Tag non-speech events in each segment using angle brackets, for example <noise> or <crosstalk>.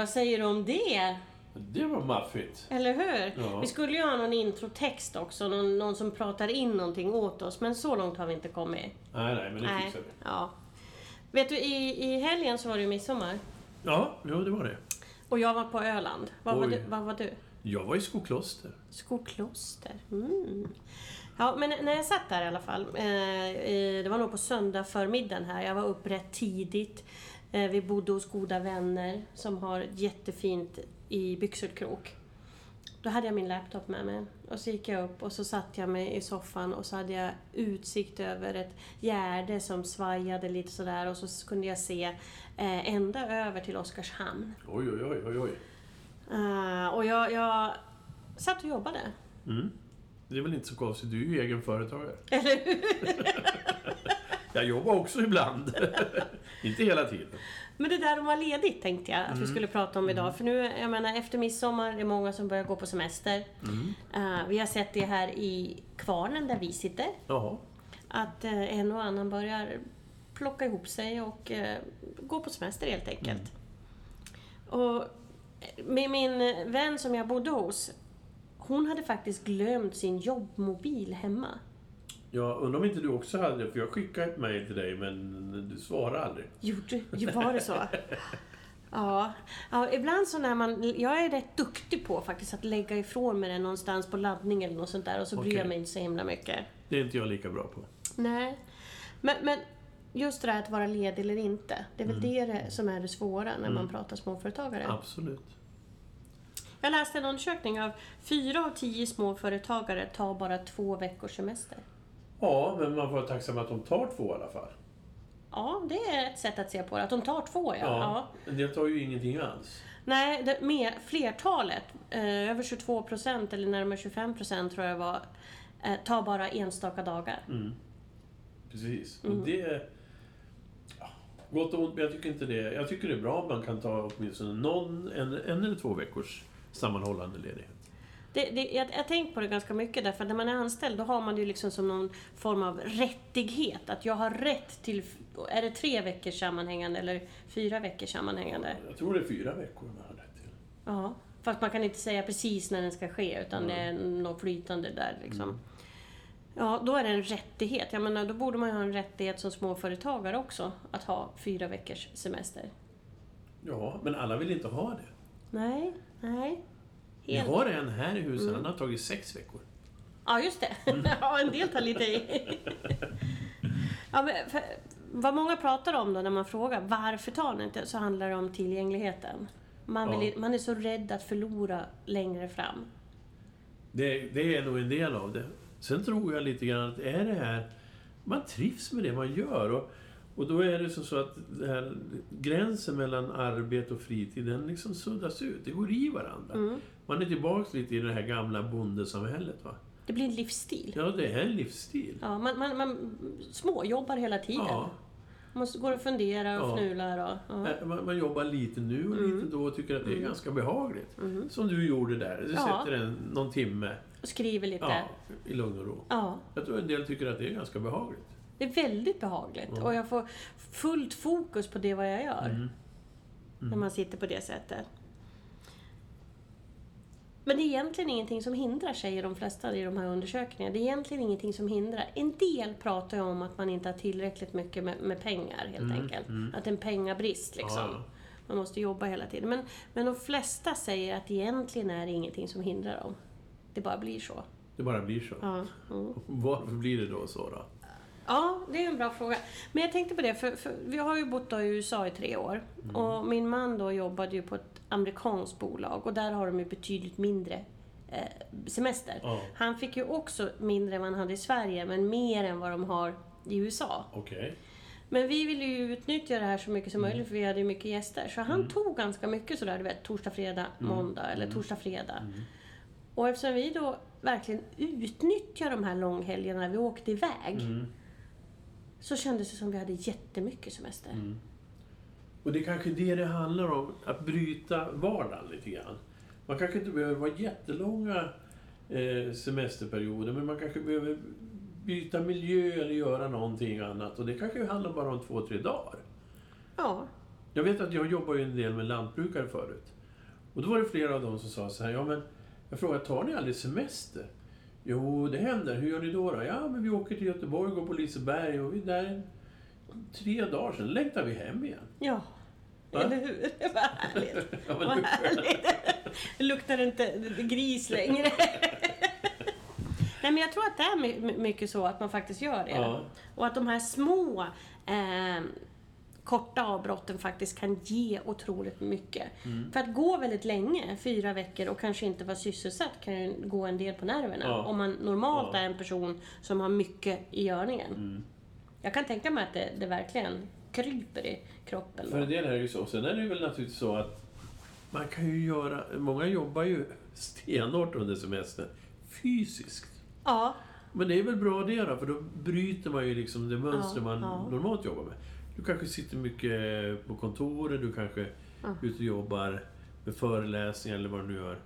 Vad säger du om det? Det var maffigt. Eller hur? Ja. Vi skulle ju ha någon introtext också. Någon, någon som pratar in någonting åt oss. Men så långt har vi inte kommit. Nej, nej, men det Nej. fixar vi. Ja. Vet du, i, i helgen så var det ju midsommar. Ja, jo, det var det. Och jag var på Öland. Var Oj. du? Vad var du? Jag var i Skokloster. Skokloster. Mm. Ja, men när jag satt där i alla fall. Eh, det var nog på söndag förmiddagen här. Jag var upp rätt tidigt. Eh, vi bodde hos goda vänner som har jättefint i Byxelkrok. Då hade jag min laptop med mig. Och så gick jag upp och så satt jag mig i soffan och så hade jag utsikt över ett gärde som svajade lite sådär. Och så kunde jag se eh, ända över till Oskarshamn. Oj, oj, oj, oj, oj. Eh, och jag, jag satt och jobbade. Mm. Det är väl inte så konstigt, du är ju egen företagare. Eller hur? <laughs> Jag jobbar också ibland. <laughs> inte hela tiden. Men det där att vara ledigt tänkte jag att vi skulle prata om idag. För nu, jag menar efter midsommar, det är många som börjar gå på semester. Eh, vi har sett det här i Kvarnen där vi sitter. Jaha. Att eh, en och annan börjar plocka ihop sig och eh, gå på semester helt enkelt. Och med min vän som jag bodde hos, hon hade faktiskt glömt sin jobbmobil hemma. Jag undrar om inte du också hade det, för jag skickade ett mejl till dig men du svarade aldrig. Gjorde, ju var det så? Ja. ja, ibland så när man... Jag är rätt duktig på faktiskt att lägga ifrån mig den någonstans på laddning eller något sånt där och så bryr Okej. jag mig inte så himla mycket. Det är inte jag lika bra på. Nej. Men, men just det där att vara ledig eller inte. Det är väl det, det som är det svåra när man pratar småföretagare. Absolut. Jag läste en undersökning av fyra av tio småföretagare tar bara två veckors semester. Ja, men man får vara tacksam att de tar två i alla fall. Ja, det är ett sätt att se på det. Att de tar två, ja. ja. En del tar ju ingenting alls. Nej, det, mer, flertalet, eh, över 22 procent eller närmare 25 procent tror jag var, eh, tar bara enstaka dagar. Precis. Mm. Och det... Ja, gott och ont, men jag tycker inte det. Jag tycker det är bra om man kan ta åtminstone någon, en, en eller två veckors sammanhållande ledighet. Det, det, jag jag har tänkt på det ganska mycket därför att när man är anställd då har man det ju liksom som någon form av rättighet. Att jag har rätt till, är det tre veckors sammanhängande eller fyra veckors sammanhängande? Jag tror det är fyra veckor man har rätt till. Ja, fast man kan inte säga precis när den ska ske utan det är något flytande där liksom. Ja, då är det en rättighet. Jag menar, då borde man ju ha en rättighet som småföretagare också att ha fyra veckors semester. Ja, men alla vill inte ha det. Nej, nej. Vi har en här i huset, Mm. han har tagit sex veckor. Ja, just det. <laughs> ja, en del tar lite i. <laughs> ja, men för, vad många pratar om då när man frågar varför tar ni inte? Så handlar det om tillgängligheten. Man, vill, Ja. man är så rädd att förlora längre fram. Det, det är nog en del av det. Sen tror jag lite grann att är det här... Man trivs med det man gör. Och, och då är det så, att här, gränsen mellan arbete och fritid, den liksom suddas ut. Det går i varandra. Mm. Man är tillbaks lite i det här gamla bondesamhället. Va? Det blir en livsstil. Ja, det är en livsstil. Ja, man, man, man småjobbar hela tiden. Ja. Man går och funderar och Ja. fnular och... Ja. Man, man jobbar lite nu och Mm. lite då och tycker att det är ganska behagligt. Som du gjorde där. Du Ja. sätter en, någon timme Och skriver lite. ja, i lugn och ro. Ja. Jag tror en del tycker att det är ganska behagligt. Det är väldigt behagligt. Och jag får fullt fokus på det vad jag gör. Mm. När man sitter på det sättet. Men det är egentligen ingenting som hindrar, säger de flesta i de här undersökningarna. Det är egentligen ingenting som hindrar. En del pratar ju om att man inte har tillräckligt mycket med, med pengar, helt enkelt. Att det är en pengabrist, liksom. Mm, ja. Man måste jobba hela tiden. Men, men de flesta säger att egentligen är det ingenting som hindrar dem. Det bara blir så. Det bara blir så. Ja, mm. Varför blir det då så då? Ja, det är en bra fråga. Men jag tänkte på det, för, för vi har ju bott i USA i tre år. Mm. Och min man då jobbade ju på ett amerikanskt bolag och där har de ju betydligt mindre eh, semester. Ja. Han fick ju också mindre än vad han hade i Sverige, men mer än vad de har i USA. Okej. Men vi ville ju utnyttja det här så mycket som möjligt för vi hade ju mycket gäster. Så han tog ganska mycket sådär, du vet, torsdag, fredag, måndag eller torsdag, fredag. Och eftersom vi då verkligen utnyttjar de här långhelgerna vi åkte iväg. Så kändes det som vi hade jättemycket semester. Och det är kanske det det handlar om, att bryta vardagen lite grann. Man kanske inte behöver vara jättelånga eh, semesterperioder, men man kanske behöver byta miljö eller göra någonting annat. Och det kanske handlar bara om två, tre dagar. Ja. Jag vet att jag jobbar ju en del med lantbrukare förut. Och då var det flera av dem som sa så här, ja men jag frågade, tar ni aldrig semester? Jo, det händer. Hur gör ni då? då? Ja, men vi åker till Göteborg, går på Liseberg och vi är där tre dagar, sen längtar vi hem igen. Ja. Va? Eller hur? <laughs> Vad härligt. <laughs> Ja, Vad härligt. Det luktar inte gris längre. <laughs> Nej, men jag tror att det är my- mycket så att man faktiskt gör det. Ja. Och att de här små eh, korta avbrotten faktiskt kan ge otroligt mycket. Mm. För att gå väldigt länge, fyra veckor, och kanske inte vara sysselsatt kan ju gå en del på nerverna. Ja. Om man normalt Ja. är en person som har mycket i görningen. Mm. Jag kan tänka mig att det, det verkligen kryper i kroppen. då. För en del är det ju så. Sen är det väl naturligtvis så att man kan ju göra... Många jobbar ju stenhårt under semestern. Fysiskt. Ja, Men det är väl bra det då, för då bryter man ju liksom det mönster Ja, man normalt jobbar med. Du kanske sitter mycket på kontoret, du kanske Ja. ute och jobbar med föreläsningar eller vad du nu gör.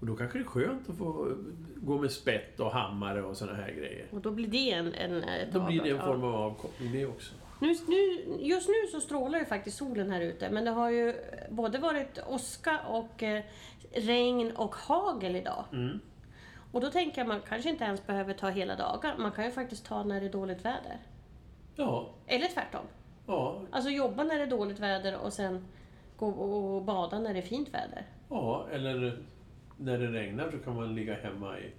Och då kanske det är skönt att få gå med spett och hammare och såna här grejer. och då blir det en... en ett Då blir det en form av avkoppling det också. Nu, nu, just nu så strålar ju faktiskt solen här ute, men det har ju både varit åska och eh, regn och hagel idag. Mm. Och då tänker jag man kanske inte ens behöver ta hela dagar. Man kan ju faktiskt ta när det är dåligt väder. Ja, Eller tvärtom. Ja, Alltså jobba när det är dåligt väder och sen gå och bada när det är fint väder. ja, eller när det regnar så kan man ligga hemma i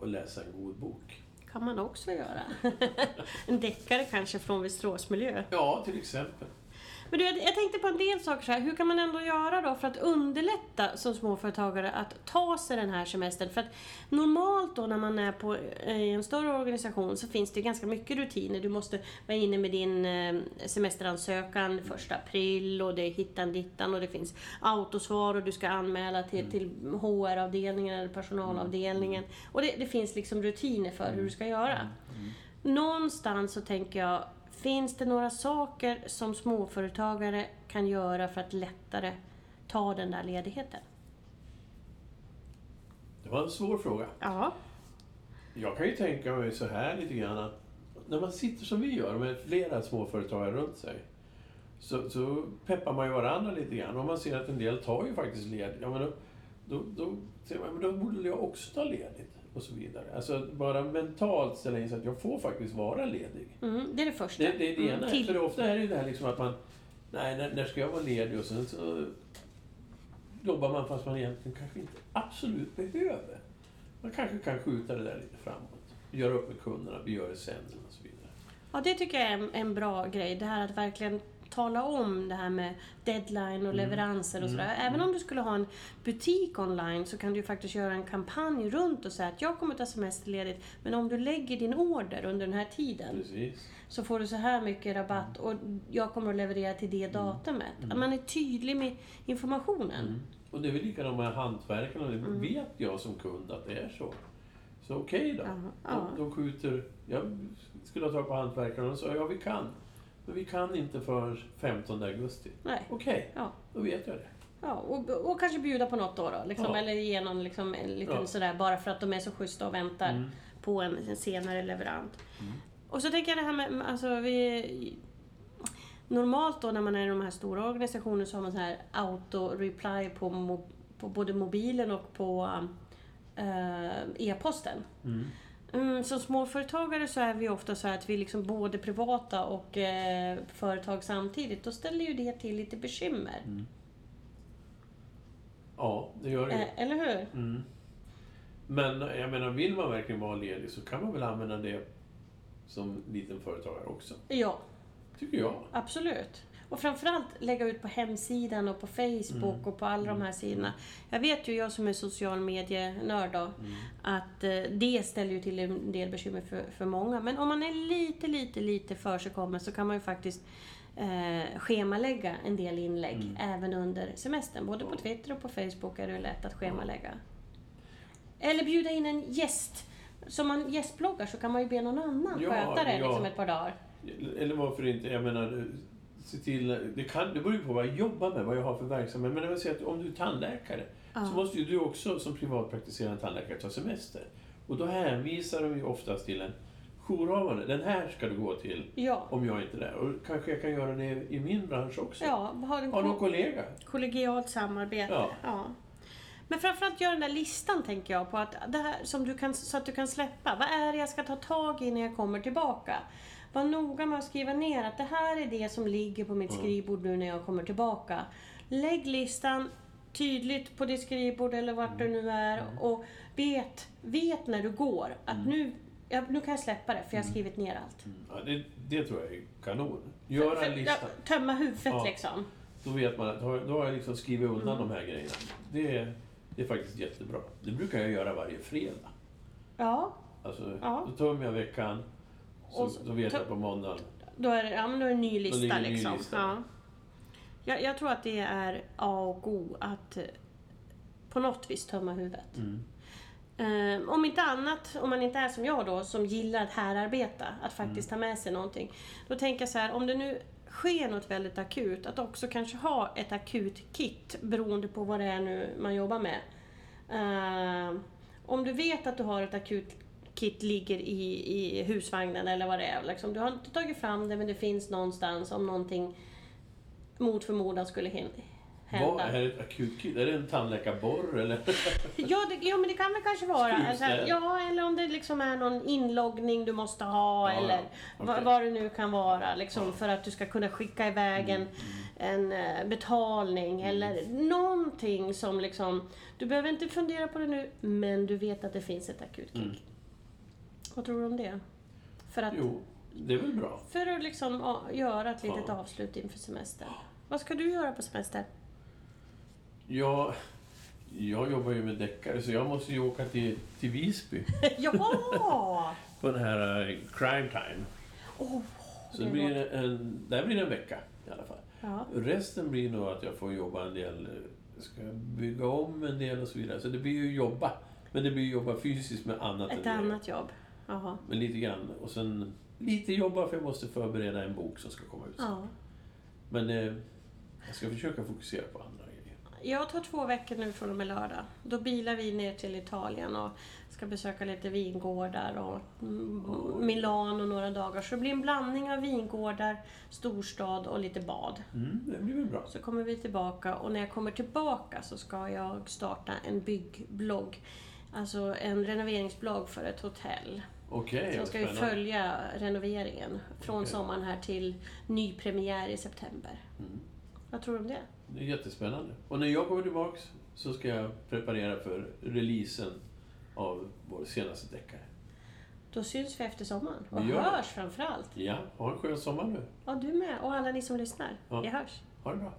och läsa en god bok. kan man också göra. <laughs> en deckare kanske från Västeråsmiljö. Ja, till exempel. Men du, jag tänkte på en del saker så här. Hur kan man ändå göra då för att underlätta som småföretagare att ta sig den här semestern? För att normalt då när man är på, eh, i en större organisation så finns det ganska mycket rutiner. Du måste vara inne med din eh, semesteransökan första april och det är hittan dittan och det finns autosvar och du ska anmäla till, till HR-avdelningen eller personalavdelningen. Och det, det finns liksom rutiner för hur du ska göra. Någonstans så tänker jag, finns det några saker som småföretagare kan göra för att lättare ta den där ledigheten? Det var en svår fråga. Ja. Jag kan ju tänka mig så här lite grann att när man sitter som vi gör med flera småföretagare runt sig så, så peppar man ju varandra lite grann. Och man ser att en del tar ju faktiskt ledigt. Ja, men då, då, då ser man, men då borde jag också ta ledigt. Och så vidare. Alltså bara mentalt ställa in sig att jag får faktiskt vara ledig. Mm, det är det första. Det, det är det Mm, ena. till- För ofta är det ju det här liksom att man... Nej, när, när ska jag vara ledig? Och sen så jobbar man fast man egentligen kanske inte absolut behöver. Man kanske kan skjuta det där lite framåt. Göra upp med kunderna, vi gör det sen och så vidare. Ja, det tycker jag är en, en bra grej. Det här att verkligen tala om det här med deadline och leveranser och sådär. Även om du skulle ha en butik online så kan du ju faktiskt göra en kampanj runt och säga att jag kommer ta semesterledigt, men om du lägger din order under den här tiden Precis. så får du så här mycket rabatt och jag kommer att leverera till det datumet. Att man är tydlig med informationen. Och det är väl likadant med hantverkarna. Det vet jag som kund att det är så. Så okej då. Ja, ja. De, de skjuter... Jag skulle ha tagit på hantverkarna och sa ja, vi kan. Men vi kan inte för 15 augusti. Nej. Okej, Ja. då vet jag det. Ja, och, och kanske bjuda på något då, då liksom, Ja. eller ge någon liksom, en liten Ja. sådär, bara för att de är så schyssta och väntar Mm. på en, en senare leverant. Och så tänker jag det här med, alltså vi... Normalt då när man är i de här stora organisationerna så har man så här auto-reply på, på både mobilen och på eh, e-posten. Mm. Mm, som småföretagare så är vi ofta så att vi liksom både privata och eh, företag samtidigt. Då ställer ju det till lite bekymmer. Ja, det gör det. Eh, eller hur? Mm. Men jag menar, vill man verkligen vara ledig så kan man väl använda det som liten företagare också. Ja, Tycker jag. absolut. Och framförallt lägga ut på hemsidan och på Facebook Mm. och på alla de här sidorna. Jag vet ju, jag som är social medienörd då, Mm. att eh, det ställer ju till en del bekymmer för, för många. Men om man är lite, lite, lite försigkommen så kan man ju faktiskt eh, schemalägga en del inlägg Mm. även under semestern. Både på Twitter och på Facebook är det lätt att schemalägga. Eller bjuda in en gäst. Som man gästbloggar så kan man ju be någon annan Ja, sköta det ja. liksom ett par dagar. Eller varför inte, jag menar, se till... Det, kan, det beror ju på vad jag jobbar med, vad jag har för verksamhet. Men jag säga att om du är tandläkare Ja. så måste ju du också som privatpraktiserande tandläkare ta semester. Och då hänvisar de ju oftast till en jourhavande. Den här ska du gå till Ja. om jag inte är där. Och kanske jag kan göra det i min bransch också. Ja, ha en någon ko- kollega. kollegialt samarbete. Ja. Ja. Men framförallt gör den där listan tänker jag på att det här som du kan, så att du kan släppa. Vad är det jag ska ta tag i när jag kommer tillbaka? Var noga med att skriva ner att det här är det som ligger på mitt Mm. skrivbord nu när jag kommer tillbaka. Lägg listan tydligt på ditt skrivbord eller vart du nu är Mm. och vet, vet när du går att nu, ja, nu kan jag släppa det för jag har skrivit ner allt. Ja, det, det tror jag är kanon. För- en lista. tömma huvudet Ja. liksom. Då vet man att då har jag liksom skrivit undan Mm. de här grejerna. Det är, det är faktiskt jättebra. Det brukar jag göra varje fredag. Ja, Alltså, Ja. Då tömmer jag veckan, så, så- då vet jag på måndagen. Då är det, ja, men då är det en ny lista. en ny liksom. lista. Ja. Jag, jag tror att det är A och O att eh, på något vis tömma huvudet. Mm. Eh, om inte annat, om man inte är som jag då, som gillar att härarbeta, att faktiskt Mm. ta med sig någonting. Då tänker jag så här, om det nu sker något väldigt akut, att också kanske ha ett akut kit beroende på vad det är nu man jobbar med. Uh, om du vet att du har ett akut kit ligger i, i husvagnen eller vad det är. Liksom, du har inte tagit fram det men det finns någonstans om någonting mot förmodan skulle hända. Vad är ett akut kit? Är det en tandläkarborr eller? <laughs> Ja, det, ja, men det kan väl kanske vara. Alltså, ja, eller om det liksom är någon inloggning du måste ha Ja, eller ja. vad, Okej. vad det nu kan vara. Liksom, För att du ska kunna skicka iväg en, Mm, en eh, betalning eller någonting som liksom... Du behöver inte fundera på det nu, men du vet att det finns ett akut kick. Mm. Vad tror du om det? För att, Jo, det är väl bra. för att liksom, göra ett litet avslut inför semester. Vad ska du göra på semester? Jag, jag jobbar ju med deckare så jag måste ju åka till, till Visby <laughs> ja! <laughs> på den här eh, crime time. Oh, Så det blir en, där blir det en vecka i alla fall. ja. Resten blir nog att jag får jobba en del, eh, ska bygga om en del och så vidare. Så det blir ju jobba. Men det blir ju jobba fysiskt med annat Ett annat jobb. Jaha. Men lite grann. Och sen lite jobba för jag måste förbereda en bok som ska komma ut. Ja. Men eh, jag ska försöka fokusera på andra grejer. Jag tar två veckor nu från och med lördag. Då bilar vi ner till Italien och ska besöka lite vingårdar och Milano några dagar. Så det blir en blandning av vingårdar, storstad och lite bad. Mm, det blir väl bra. Så kommer vi tillbaka och när jag kommer tillbaka så ska jag starta en byggblogg. Alltså en renoveringsblogg för ett hotell. Okej, Så vad ska vi spännande. följa renoveringen från Okej. sommaren här till nypremiär i september. Mm. Vad tror du om det? Det är jättespännande. Och när jag kommer tillbaks så ska jag preparera för releasen av vår senaste deckare. Då syns vi efter sommaren. Och Vi hörs framförallt. Ja, ha en skön sommar nu. Ja, du med. Och alla ni som lyssnar. Ja. Vi hörs. Ha det bra.